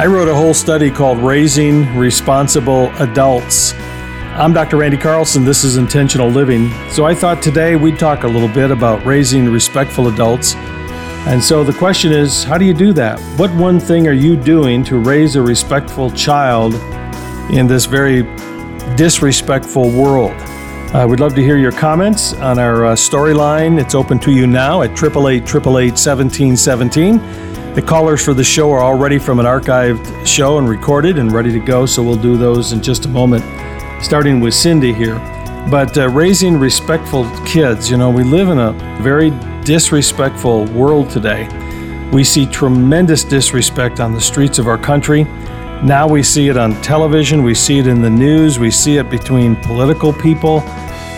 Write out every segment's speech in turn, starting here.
I wrote a whole study called Raising Responsible Adults. I'm Dr. Randy Carlson. This is Intentional Living. So I thought today we'd talk a little bit about raising respectful adults. And so the question is how do you do that? What one thing are you doing to raise a respectful child in this very disrespectful world? Uh, we'd love to hear your comments on our uh, storyline. It's open to you now at 888 1717. The callers for the show are all ready from an archived show and recorded and ready to go, so we'll do those in just a moment, starting with Cindy here. But uh, raising respectful kids, you know, we live in a very disrespectful world today. We see tremendous disrespect on the streets of our country. Now we see it on television, we see it in the news, we see it between political people.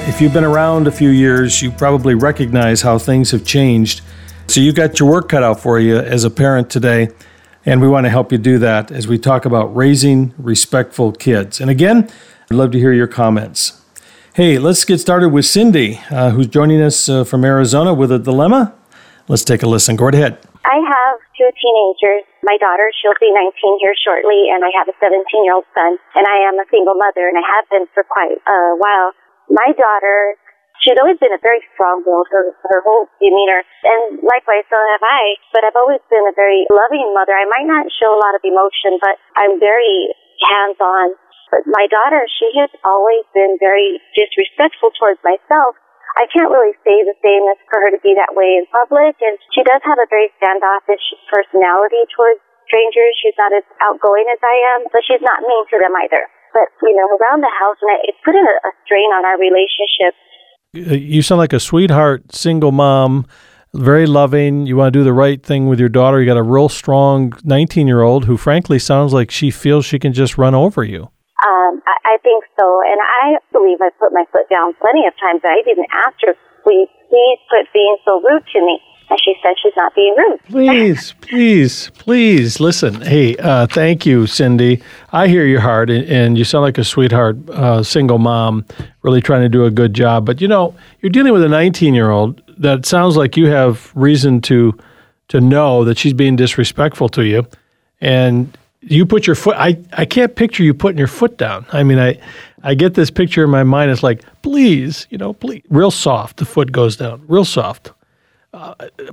If you've been around a few years, you probably recognize how things have changed. So you got your work cut out for you as a parent today, and we want to help you do that as we talk about raising respectful kids. And again, I'd love to hear your comments. Hey, let's get started with Cindy, uh, who's joining us uh, from Arizona with a dilemma. Let's take a listen. Go right ahead. I have two teenagers. My daughter, she'll be 19 here shortly, and I have a 17 year old son, and I am a single mother, and I have been for quite a while. My daughter, she's always been a very strong girl, her, her whole demeanor, and likewise, so have I, but I've always been a very loving mother. I might not show a lot of emotion, but I'm very hands on. But my daughter, she has always been very disrespectful towards myself I can't really say the same as for her to be that way in public. And she does have a very standoffish personality towards strangers. She's not as outgoing as I am, but she's not mean to them either. But, you know, around the house, and it's put a, a strain on our relationship. You sound like a sweetheart, single mom, very loving. You want to do the right thing with your daughter. You got a real strong 19 year old who, frankly, sounds like she feels she can just run over you. Um, I, I think so, and I believe I put my foot down plenty of times. I didn't ask her, please, please quit being so rude to me. And she said she's not being rude. Please, please, please listen. Hey, uh, thank you, Cindy. I hear your heart, and, and you sound like a sweetheart, uh, single mom, really trying to do a good job. But you know, you're dealing with a 19 year old that sounds like you have reason to to know that she's being disrespectful to you, and you put your foot I, I can't picture you putting your foot down i mean i i get this picture in my mind it's like please you know please real soft the foot goes down real soft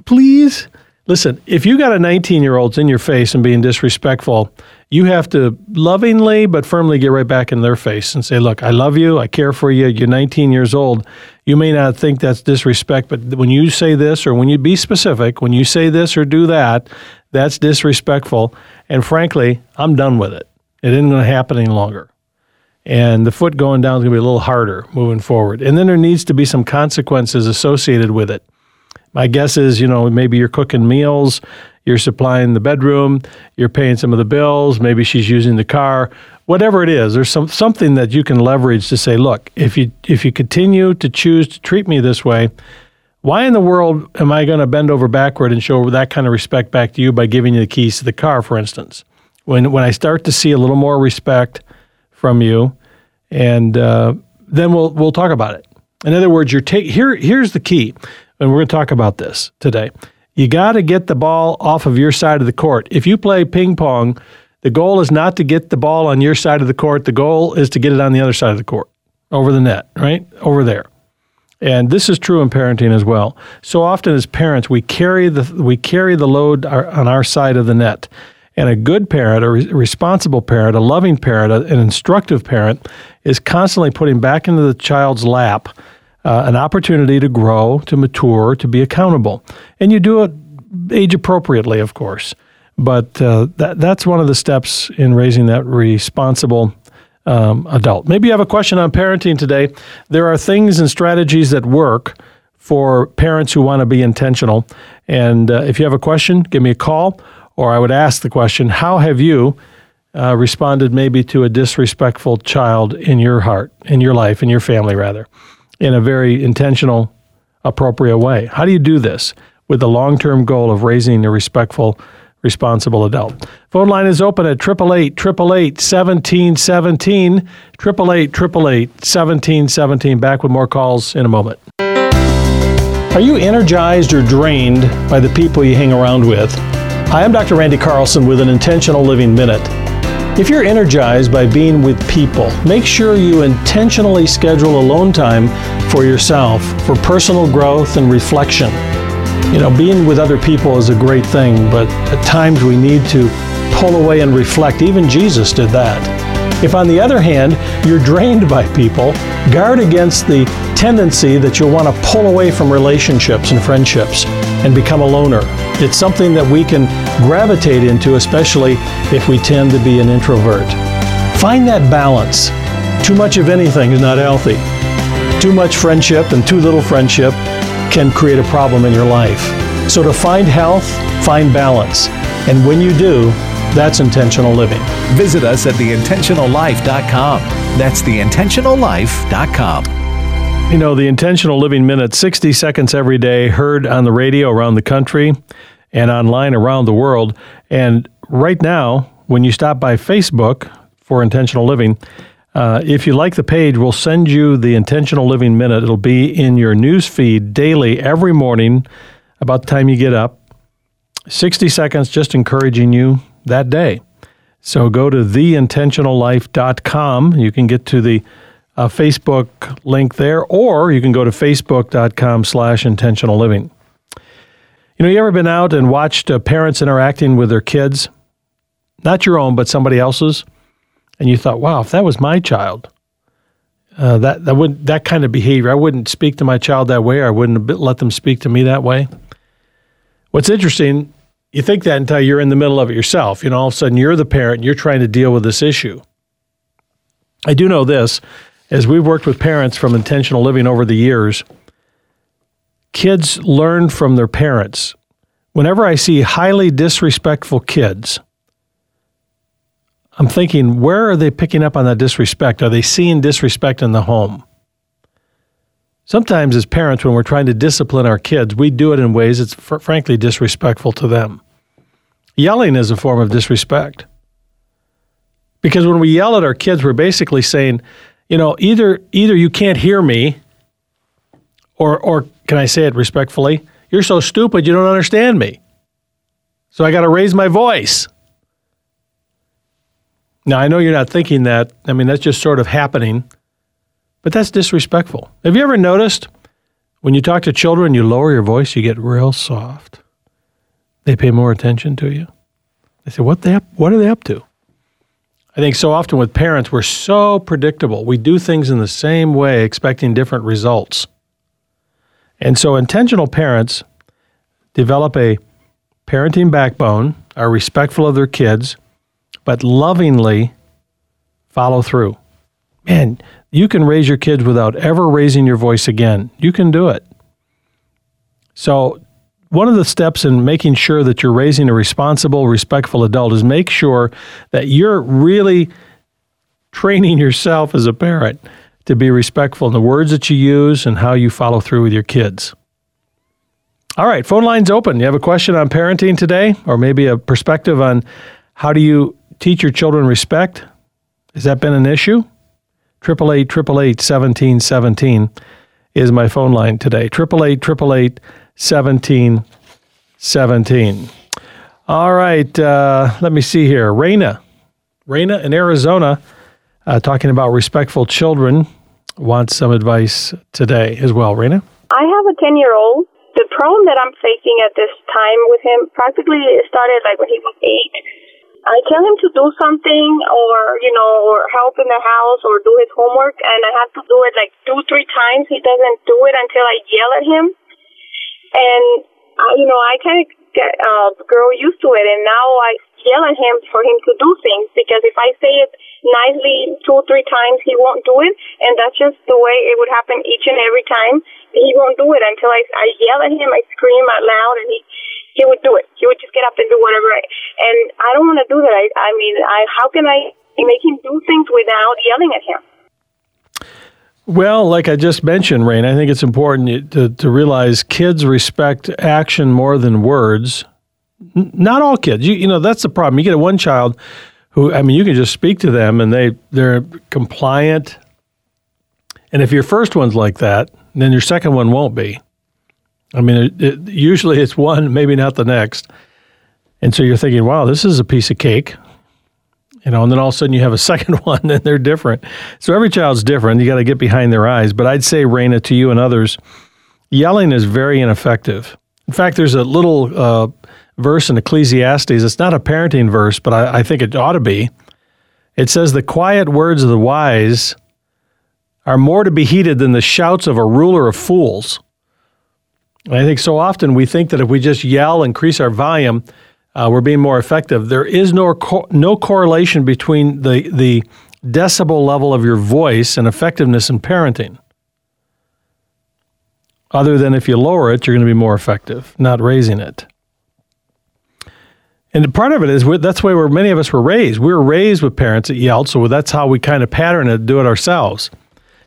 please listen if you got a 19 year old in your face and being disrespectful you have to lovingly but firmly get right back in their face and say look i love you i care for you you're 19 years old you may not think that's disrespect but when you say this or when you be specific when you say this or do that that's disrespectful. And frankly, I'm done with it. It isn't going to happen any longer. And the foot going down is going to be a little harder moving forward. And then there needs to be some consequences associated with it. My guess is, you know, maybe you're cooking meals, you're supplying the bedroom, you're paying some of the bills, maybe she's using the car, whatever it is. There's some something that you can leverage to say, look, if you if you continue to choose to treat me this way, why in the world am I going to bend over backward and show that kind of respect back to you by giving you the keys to the car, for instance? When when I start to see a little more respect from you, and uh, then we'll we'll talk about it. In other words, you're take here. Here's the key, and we're going to talk about this today. You got to get the ball off of your side of the court. If you play ping pong, the goal is not to get the ball on your side of the court. The goal is to get it on the other side of the court, over the net, right over there. And this is true in parenting as well. So often as parents, we carry the we carry the load on our side of the net. And a good parent, a responsible parent, a loving parent, an instructive parent is constantly putting back into the child's lap uh, an opportunity to grow, to mature, to be accountable. And you do it age appropriately, of course. But uh, that, that's one of the steps in raising that responsible um, adult. Maybe you have a question on parenting today. There are things and strategies that work for parents who want to be intentional. And uh, if you have a question, give me a call, or I would ask the question How have you uh, responded maybe to a disrespectful child in your heart, in your life, in your family, rather, in a very intentional, appropriate way? How do you do this with the long term goal of raising a respectful responsible adult. Phone line is open at 888 888 1717. 888 888 1717. Back with more calls in a moment. Are you energized or drained by the people you hang around with? Hi, I'm Dr. Randy Carlson with an Intentional Living Minute. If you're energized by being with people, make sure you intentionally schedule alone time for yourself for personal growth and reflection. You know, being with other people is a great thing, but at times we need to pull away and reflect. Even Jesus did that. If, on the other hand, you're drained by people, guard against the tendency that you'll want to pull away from relationships and friendships and become a loner. It's something that we can gravitate into, especially if we tend to be an introvert. Find that balance. Too much of anything is not healthy. Too much friendship and too little friendship can create a problem in your life. So, to find health, find balance. And when you do, that's intentional living. Visit us at theintentionallife.com. That's theintentionallife.com. You know, the Intentional Living Minute, 60 seconds every day, heard on the radio around the country and online around the world. And right now, when you stop by Facebook for Intentional Living, uh, if you like the page, we'll send you the Intentional Living Minute. It'll be in your news feed daily, every morning, about the time you get up. 60 seconds just encouraging you that day. So go to theintentionallife.com. You can get to the uh, Facebook link there, or you can go to facebook.com slash intentional living. You know, you ever been out and watched uh, parents interacting with their kids? Not your own, but somebody else's? And you thought, wow, if that was my child, uh, that, that, would, that kind of behavior, I wouldn't speak to my child that way, or I wouldn't let them speak to me that way. What's interesting, you think that until you're in the middle of it yourself. You know, all of a sudden you're the parent and you're trying to deal with this issue. I do know this, as we've worked with parents from intentional living over the years, kids learn from their parents. Whenever I see highly disrespectful kids, I'm thinking, where are they picking up on that disrespect? Are they seeing disrespect in the home? Sometimes, as parents, when we're trying to discipline our kids, we do it in ways that's fr- frankly disrespectful to them. Yelling is a form of disrespect. Because when we yell at our kids, we're basically saying, you know, either either you can't hear me, or or can I say it respectfully? You're so stupid you don't understand me. So I got to raise my voice. Now I know you're not thinking that. I mean, that's just sort of happening. But that's disrespectful. Have you ever noticed when you talk to children, you lower your voice, you get real soft? They pay more attention to you. They say, what, they up, what are they up to? I think so often with parents, we're so predictable. We do things in the same way, expecting different results. And so intentional parents develop a parenting backbone, are respectful of their kids, but lovingly follow through. Man, you can raise your kids without ever raising your voice again. You can do it. So, one of the steps in making sure that you're raising a responsible, respectful adult is make sure that you're really training yourself as a parent to be respectful in the words that you use and how you follow through with your kids. All right, phone lines open. You have a question on parenting today, or maybe a perspective on how do you teach your children respect? Has that been an issue? 888 1717 is my phone line today. 888 1717. All right, uh, let me see here. Raina. Raina in Arizona, uh, talking about respectful children, wants some advice today as well. Raina? I have a 10 year old. The problem that I'm facing at this time with him practically started like when he was eight I tell him to do something or, you know, or help in the house or do his homework and I have to do it like two, three times. He doesn't do it until I yell at him. And, uh, you know, I kind of get, uh, grow used to it and now I yell at him for him to do things because if I say it nicely two, three times, he won't do it. And that's just the way it would happen each and every time. He won't do it until I, I yell at him, I scream out loud and he, he would do it. He would just get up and do whatever. I, and I don't want to do that. I, I mean, I how can I make him do things without yelling at him? Well, like I just mentioned, Rain, I think it's important to, to realize kids respect action more than words. N- not all kids. You, you know, that's the problem. You get a one child who, I mean, you can just speak to them and they, they're compliant. And if your first one's like that, then your second one won't be. I mean, it, it, usually it's one, maybe not the next. And so you're thinking, wow, this is a piece of cake. You know, and then all of a sudden you have a second one and they're different. So every child's different. You got to get behind their eyes. But I'd say, Raina, to you and others, yelling is very ineffective. In fact, there's a little uh, verse in Ecclesiastes. It's not a parenting verse, but I, I think it ought to be. It says, The quiet words of the wise are more to be heeded than the shouts of a ruler of fools. And I think so often we think that if we just yell, increase our volume, uh, we're being more effective. There is no co- no correlation between the the decibel level of your voice and effectiveness in parenting. Other than if you lower it, you're going to be more effective, not raising it. And part of it is that's the way where many of us were raised. We were raised with parents that yelled, so that's how we kind of pattern it, do it ourselves.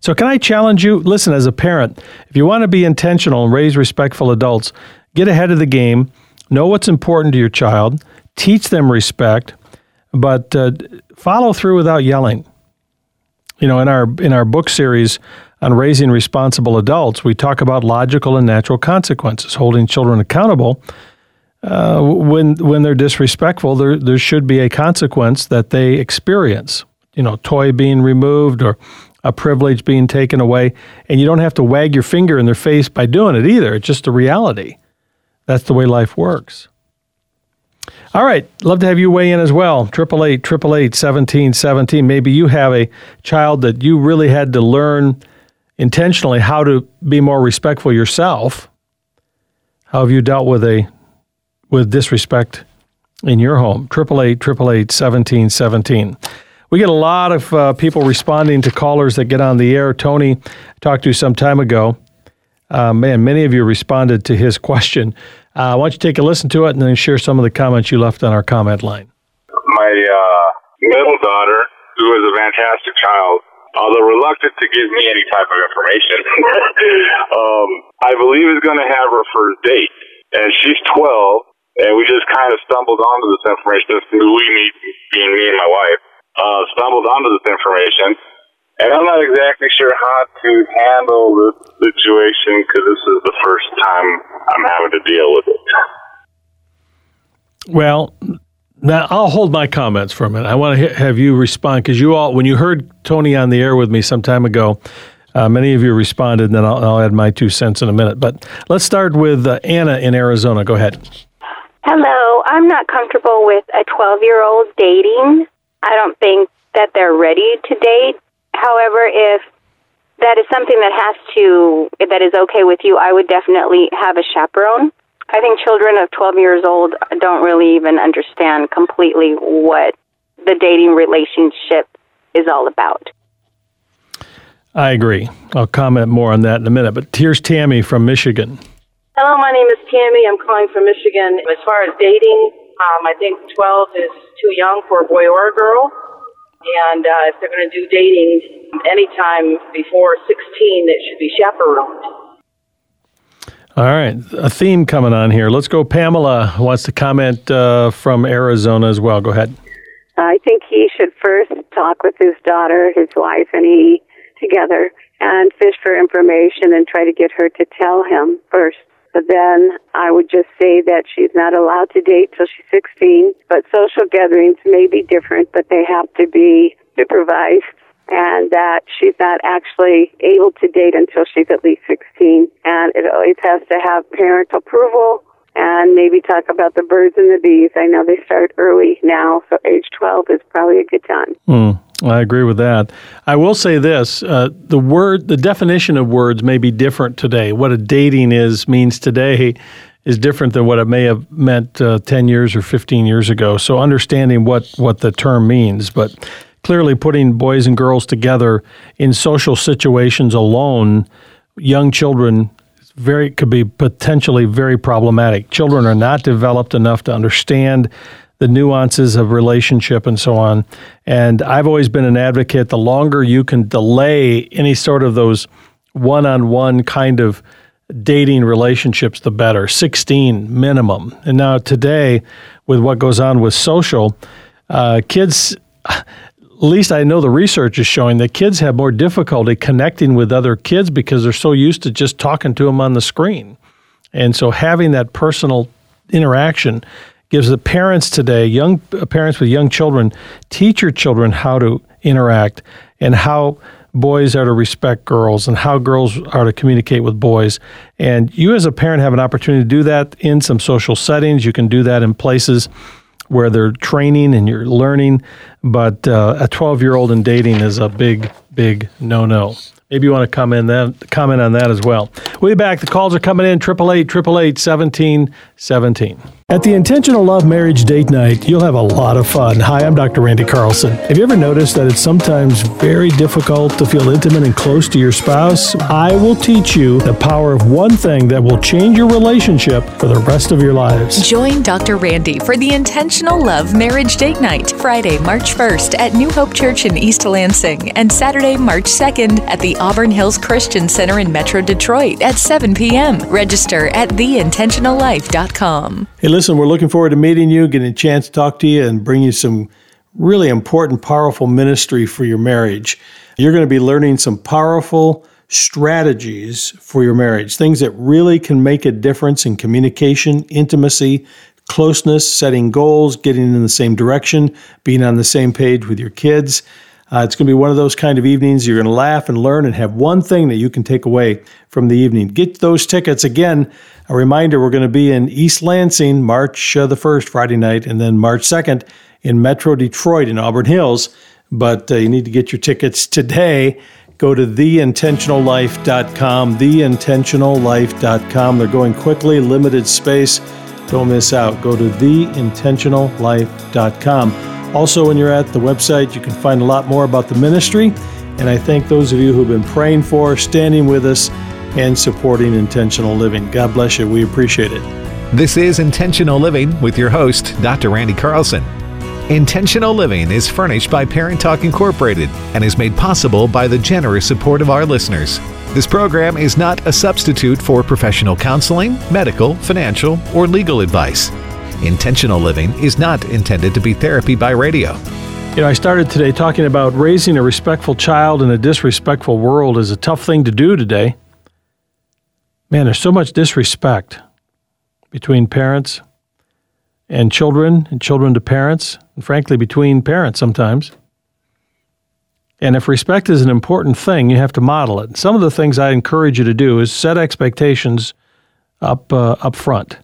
So, can I challenge you? Listen, as a parent, if you want to be intentional and raise respectful adults, get ahead of the game, know what's important to your child, teach them respect, but uh, follow through without yelling. You know, in our in our book series on raising responsible adults, we talk about logical and natural consequences, holding children accountable. Uh, when when they're disrespectful, there there should be a consequence that they experience. You know, toy being removed or a privilege being taken away, and you don't have to wag your finger in their face by doing it either. It's just a reality. That's the way life works. All right, love to have you weigh in as well. Triple eight, triple eight, seventeen, seventeen. Maybe you have a child that you really had to learn intentionally how to be more respectful yourself. How have you dealt with a with disrespect in your home? Triple eight, triple eight, seventeen, seventeen. We get a lot of uh, people responding to callers that get on the air. Tony talked to some time ago. Uh, man, many of you responded to his question. Uh, why don't you take a listen to it and then share some of the comments you left on our comment line? My uh, middle daughter, who is a fantastic child, although reluctant to give me any type of information, um, I believe is going to have her first date. And she's 12, and we just kind of stumbled onto this information. This we meet, being me and my wife uh, stumbled onto this information, and I'm not exactly sure how to handle this situation because this is the first time I'm having to deal with it. Well, now I'll hold my comments for a minute. I want to have you respond because you all, when you heard Tony on the air with me some time ago, uh, many of you responded, and then I'll, I'll, add my two cents in a minute. But let's start with uh, Anna in Arizona. Go ahead. Hello. I'm not comfortable with a 12 year old dating. I don't think that they're ready to date. However, if that is something that has to that is okay with you, I would definitely have a chaperone. I think children of 12 years old don't really even understand completely what the dating relationship is all about. I agree. I'll comment more on that in a minute. But here's Tammy from Michigan. Hello, my name is Tammy. I'm calling from Michigan. As far as dating, um, I think 12 is too young for a boy or a girl. And uh, if they're going to do dating anytime before 16, it should be chaperoned. All right, a theme coming on here. Let's go. Pamela wants to comment uh, from Arizona as well. Go ahead. I think he should first talk with his daughter, his wife, and he together and fish for information and try to get her to tell him first but then I would just say that she's not allowed to date till she's 16. But social gatherings may be different, but they have to be supervised and that she's not actually able to date until she's at least 16. And it always has to have parent approval and maybe talk about the birds and the bees. I know they start early now, so age 12 is probably a good time. Mm. I agree with that. I will say this: uh, the word, the definition of words may be different today. What a dating is means today is different than what it may have meant uh, ten years or fifteen years ago. So understanding what what the term means, but clearly putting boys and girls together in social situations alone, young children very could be potentially very problematic. Children are not developed enough to understand the nuances of relationship and so on. And I've always been an advocate the longer you can delay any sort of those one on one kind of dating relationships, the better. 16 minimum. And now today, with what goes on with social, uh, kids, at least I know the research is showing that kids have more difficulty connecting with other kids because they're so used to just talking to them on the screen. And so having that personal interaction gives the parents today, young uh, parents with young children, teach your children how to interact and how boys are to respect girls and how girls are to communicate with boys. And you, as a parent, have an opportunity to do that in some social settings. You can do that in places where they're training and you're learning. But uh, a 12 year old in dating is a big, big no no. Maybe you want to comment, that, comment on that as well. We'll be back. The calls are coming in 888 1717. At the Intentional Love Marriage Date Night, you'll have a lot of fun. Hi, I'm Dr. Randy Carlson. Have you ever noticed that it's sometimes very difficult to feel intimate and close to your spouse? I will teach you the power of one thing that will change your relationship for the rest of your lives. Join Dr. Randy for the Intentional Love Marriage Date Night, Friday, March 1st at New Hope Church in East Lansing, and Saturday, March 2nd at the Auburn Hills Christian Center in Metro Detroit at 7 p.m. Register at theintentionallife.com. Hey, listen, we're looking forward to meeting you, getting a chance to talk to you, and bring you some really important, powerful ministry for your marriage. You're going to be learning some powerful strategies for your marriage, things that really can make a difference in communication, intimacy, closeness, setting goals, getting in the same direction, being on the same page with your kids. Uh, it's going to be one of those kind of evenings. You're going to laugh and learn and have one thing that you can take away from the evening. Get those tickets. Again, a reminder we're going to be in East Lansing March uh, the 1st, Friday night, and then March 2nd in Metro Detroit in Auburn Hills. But uh, you need to get your tickets today. Go to theintentionallife.com, theintentionallife.com. They're going quickly, limited space. Don't miss out. Go to theintentionallife.com. Also, when you're at the website, you can find a lot more about the ministry. And I thank those of you who've been praying for, standing with us, and supporting intentional living. God bless you. We appreciate it. This is Intentional Living with your host, Dr. Randy Carlson. Intentional Living is furnished by Parent Talk Incorporated and is made possible by the generous support of our listeners. This program is not a substitute for professional counseling, medical, financial, or legal advice. Intentional living is not intended to be therapy by radio. You know, I started today talking about raising a respectful child in a disrespectful world is a tough thing to do today. Man, there's so much disrespect between parents and children, and children to parents, and frankly, between parents sometimes. And if respect is an important thing, you have to model it. Some of the things I encourage you to do is set expectations up uh, up front.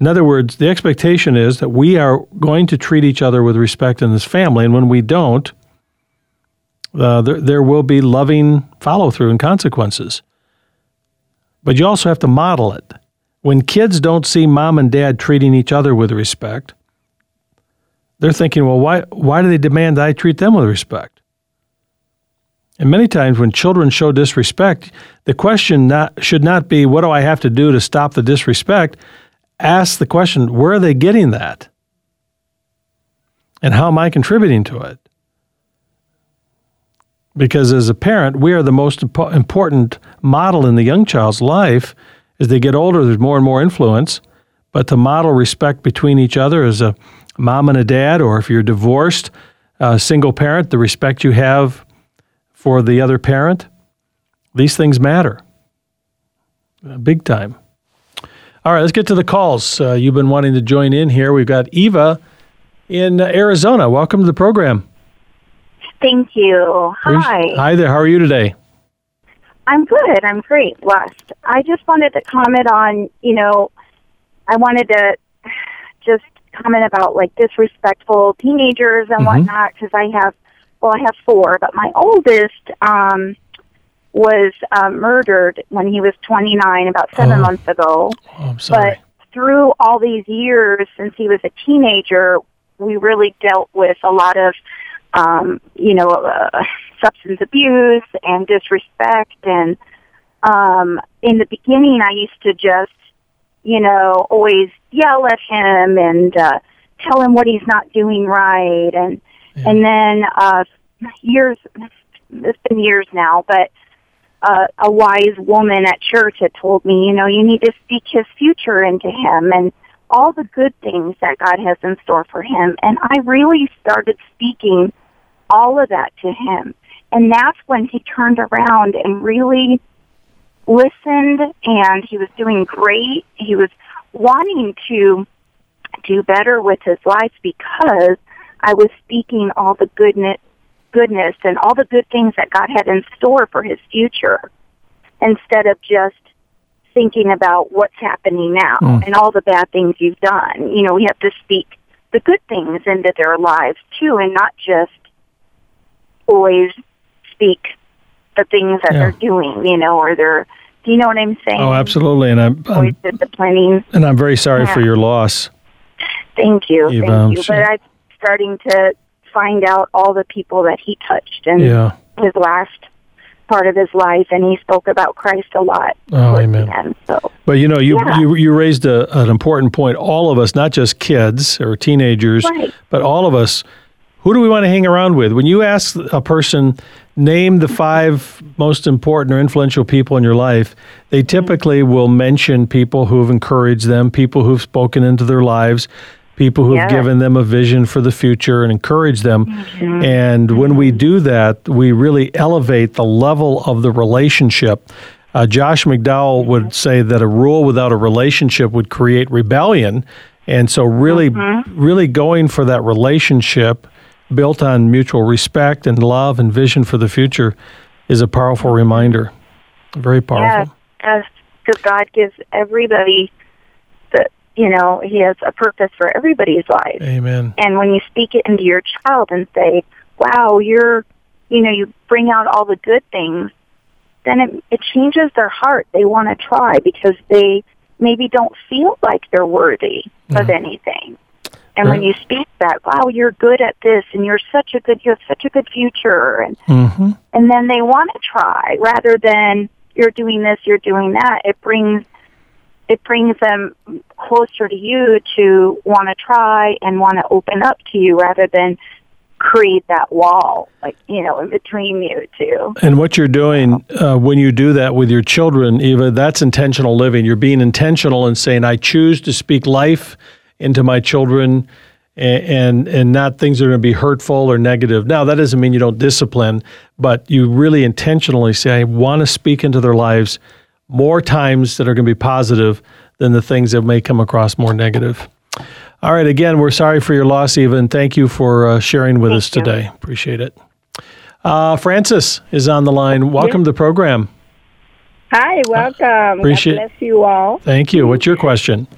In other words, the expectation is that we are going to treat each other with respect in this family, and when we don't, uh, there, there will be loving follow through and consequences. But you also have to model it. When kids don't see mom and dad treating each other with respect, they're thinking, well, why, why do they demand I treat them with respect? And many times when children show disrespect, the question not, should not be, what do I have to do to stop the disrespect? ask the question where are they getting that? And how am I contributing to it? Because as a parent, we are the most impo- important model in the young child's life. As they get older, there's more and more influence. But to model respect between each other as a mom and a dad, or if you're divorced, a single parent, the respect you have for the other parent, these things matter big time. All right, let's get to the calls. Uh, you've been wanting to join in here. We've got Eva in Arizona. Welcome to the program. Thank you. Hi. Hi there. How are you today? I'm good. I'm great. Blessed. I just wanted to comment on, you know, I wanted to just comment about like disrespectful teenagers and Mm-hmm. whatnot because I have, well, I have four, but my oldest, um, was uh, murdered when he was 29 about seven Oh. months ago. Oh, I'm sorry. But through all these years since he was a teenager, we really dealt with a lot of, um, you know, uh, substance abuse and disrespect. And um, in the beginning, I used to just, you know, always yell at him and uh, tell him what he's not doing right. And and then uh, years, it's been years now, but uh, a wise woman at church had told me, you know, you need to speak his future into him and all the good things that God has in store for him. And I really started speaking all of that to him. And that's when he turned around and really listened and he was doing great. He was wanting to do better with his life because I was speaking all the goodness, goodness and all the good things that God had in store for his future instead of just thinking about what's happening now Mm. and all the bad things you've done. You know, we have to speak the good things into their lives too and not just always speak the things that Yeah. they're doing, you know, or they're do you know what I'm saying? Oh, absolutely. And I'm, I'm disciplining. and I'm very sorry for your loss. Thank you. Eva, thank I'm you. sure- But I'm starting to find out all the people that he touched and Yeah. his last part of his life, and he spoke about Christ a lot. Oh, amen. end, so But you know, you Yeah. you, you raised a, an important point. All of us, not just kids or teenagers, Right. but all of us. Who do we want to hang around with? When you ask a person, name the five most important or influential people in your life, they typically will mention people who have encouraged them, people who've spoken into their lives, people who've Yes. given them a vision for the future and encouraged them. Mm-hmm. And when we do that, we really elevate the level of the relationship. Uh, Josh McDowell would say that a rule without a relationship would create rebellion. And so, really, Mm-hmm. really going for that relationship built on mutual respect and love and vision for the future is a powerful reminder. Very powerful. yes, because God gives everybody the you know He has a purpose for everybody's life. Amen. And when you speak it into your child and say, "Wow, you're," you know, you bring out all the good things, then it it changes their heart. They want to try because they maybe don't feel like they're worthy of anything. And when you speak that, "Wow, you're good at this, and you're such a good, you have such a good future," and hmm and then they want to try rather than you're doing this, you're doing that. It brings it brings them closer to you to want to try and want to open up to you rather than create that wall like you know in between you two. And what you're doing uh, when you do that with your children, Eva, that's intentional living. You're being intentional and saying, I choose to speak life into my children and, and, and not things that are going to be hurtful or negative. Now, that doesn't mean you don't discipline, but you really intentionally say, I want to speak into their lives more times that are going to be positive than the things that may come across more negative. All right, again, we're sorry for your loss, Eva, and thank you for uh, sharing with Thank us you. today. Appreciate it. Uh, Francis is on the line. Welcome to the program. Hi, welcome. Appreciate- God bless you all. Thank you. What's your question?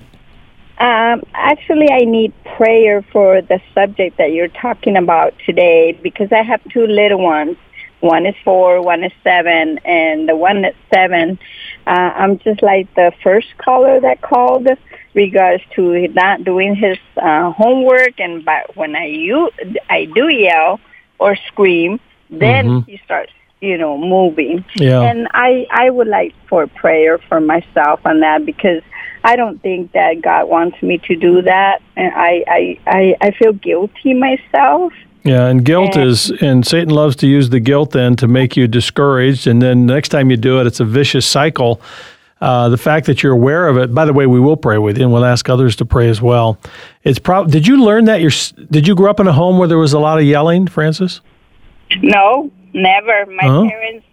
Um, actually, I need prayer for the subject that you're talking about today because I have two little ones. One is four, one is seven, and the one that's seven, uh, I'm just like the first caller that called regards to not doing his uh, homework, and but when I you I do yell or scream, then Mhm. he starts, you know, moving. Yeah. And I, I would like for prayer for myself on that because I don't think that God wants me to do that. And I, I, I, I feel guilty myself. Yeah, and guilt And- is, and Satan loves to use the guilt then to make you discouraged. And then next time you do it, it's a vicious cycle. Uh, the fact that you're aware of it, by the way, we will pray with you and we'll ask others to pray as well. It's prob- Did you learn that? Your, did you grow up in a home where there was a lot of yelling, Francis? No, never. My Huh? parents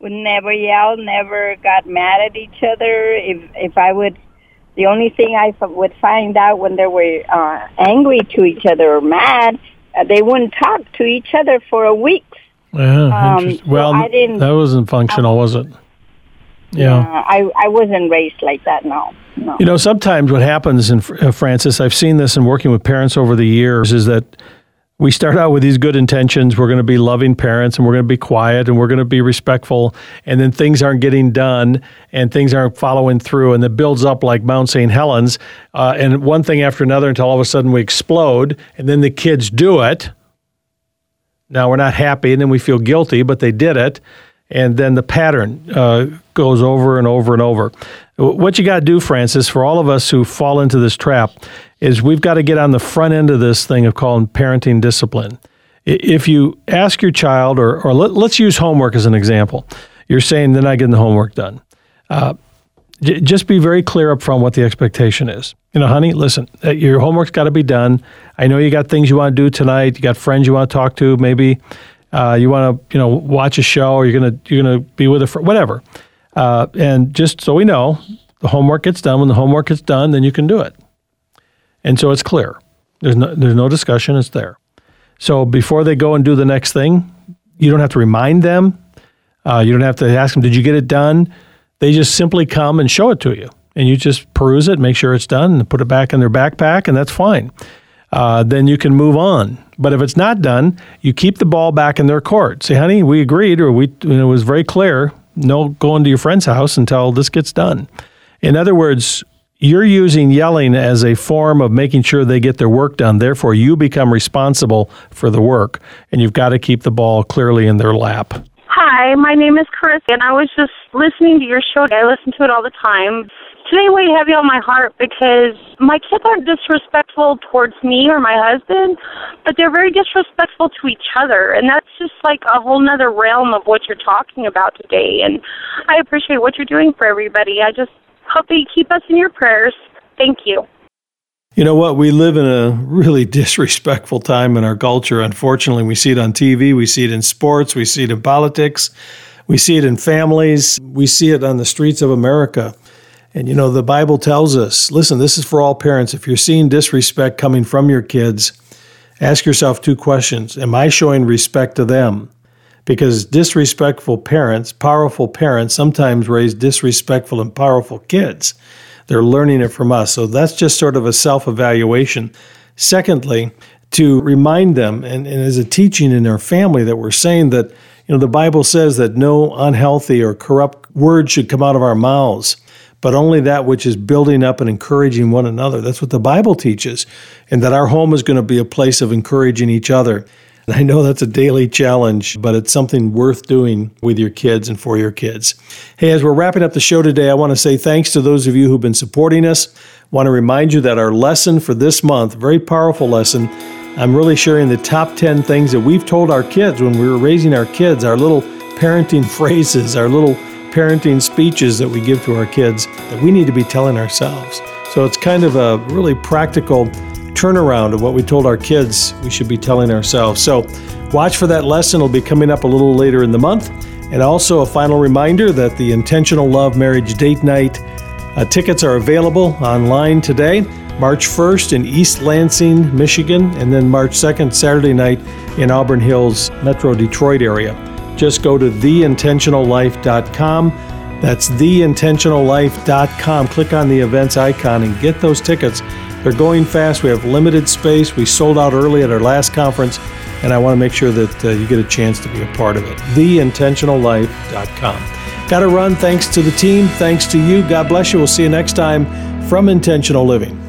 would never yell, never got mad at each other. If, if I would, the only thing I f- would find out when they were uh, angry to each other or mad, uh, they wouldn't talk to each other for a week. Yeah. Um, interesting. so well, I didn't- that wasn't functional, was it? Yeah. I, I wasn't raised like that, no. No. You know, sometimes what happens in uh, Francis, I've seen this in working with parents over the years, is that we start out with these good intentions. We're going to be loving parents and we're going to be quiet and we're going to be respectful. And then things aren't getting done and things aren't following through. And it builds up like Mount St. Helens. Uh, and one thing after another until all of a sudden we explode. And then the kids do it. Now we're not happy and then we feel guilty, but they did it. And then the pattern uh, goes over and over and over. What you got to do, Francis, for all of us who fall into this trap, is we've got to get on the front end of this thing of calling parenting discipline. If you ask your child, or, or let, let's use homework as an example, you're saying they're not getting the homework done. Uh, j- just be very clear up front what the expectation is. You know, honey, listen, uh, your homework's got to be done. I know you got things you want to do tonight. You got friends you want to talk to. Maybe uh, you want to, you know, watch a show, or you're gonna you're gonna be with a friend, whatever. Uh, and just so we know, the homework gets done. When the homework gets done, then you can do it. And so it's clear. There's no, there's no discussion, it's there. So before they go and do the next thing, you don't have to remind them. Uh, you don't have to ask them, did you get it done? They just simply come and show it to you. And you just peruse it, make sure it's done, and put it back in their backpack, and that's fine. Uh, then you can move on. But if it's not done, you keep the ball back in their court. Say, honey, we agreed, or we it was very clear, no going to your friend's house until this gets done. In other words, you're using yelling as a form of making sure they get their work done. Therefore, you become responsible for the work, and you've got to keep the ball clearly in their lap. Hi, my name is Chris, and I was just listening to your show. I listen to it all the time. Today weighed heavy on my heart because my kids aren't disrespectful towards me or my husband, but they're very disrespectful to each other, and that's just like a whole nother realm of what you're talking about today. And I appreciate what you're doing for everybody. I just hope that you keep us in your prayers. Thank you. You know what? We live in a really disrespectful time in our culture. Unfortunately, we see it on TV, we see it in sports, we see it in politics, we see it in families, we see it on the streets of America. And you know, the Bible tells us listen, this is for all parents. If you're seeing disrespect coming from your kids, ask yourself two questions Am I showing respect to them? Because disrespectful parents, powerful parents, sometimes raise disrespectful and powerful kids. They're learning it from us. So that's just sort of a self evaluation. Secondly, to remind them, and, and as a teaching in their family, that we're saying that, you know, the Bible says that no unhealthy or corrupt word should come out of our mouths but only that which is building up and encouraging one another. That's what the Bible teaches, and that our home is going to be a place of encouraging each other. I know that's a daily challenge, but it's something worth doing with your kids and for your kids. Hey, as we're wrapping up the show today, I want to say thanks to those of you who've been supporting us. I want to remind you that our lesson for this month, very powerful lesson, I'm really sharing the top 10 things that we've told our kids when we were raising our kids, our little parenting phrases, our little parenting speeches that we give to our kids that we need to be telling ourselves. So it's kind of a really practical turnaround of what we told our kids we should be telling ourselves. So watch for that lesson. It'll be coming up a little later in the month. And also a final reminder that the Intentional Love Marriage Date Night uh, tickets are available online today. March 1st in East Lansing, Michigan, and then March 2nd, Saturday night in Auburn Hills, Metro Detroit area just go to theintentionallife.com. That's theintentionallife.com. Click on the events icon and get those tickets. They're going fast. We have limited space. We sold out early at our last conference, and I want to make sure that uh, you get a chance to be a part of it. Theintentionallife.com. Got to run. Thanks to the team. Thanks to you. God bless you. We'll see you next time from Intentional Living.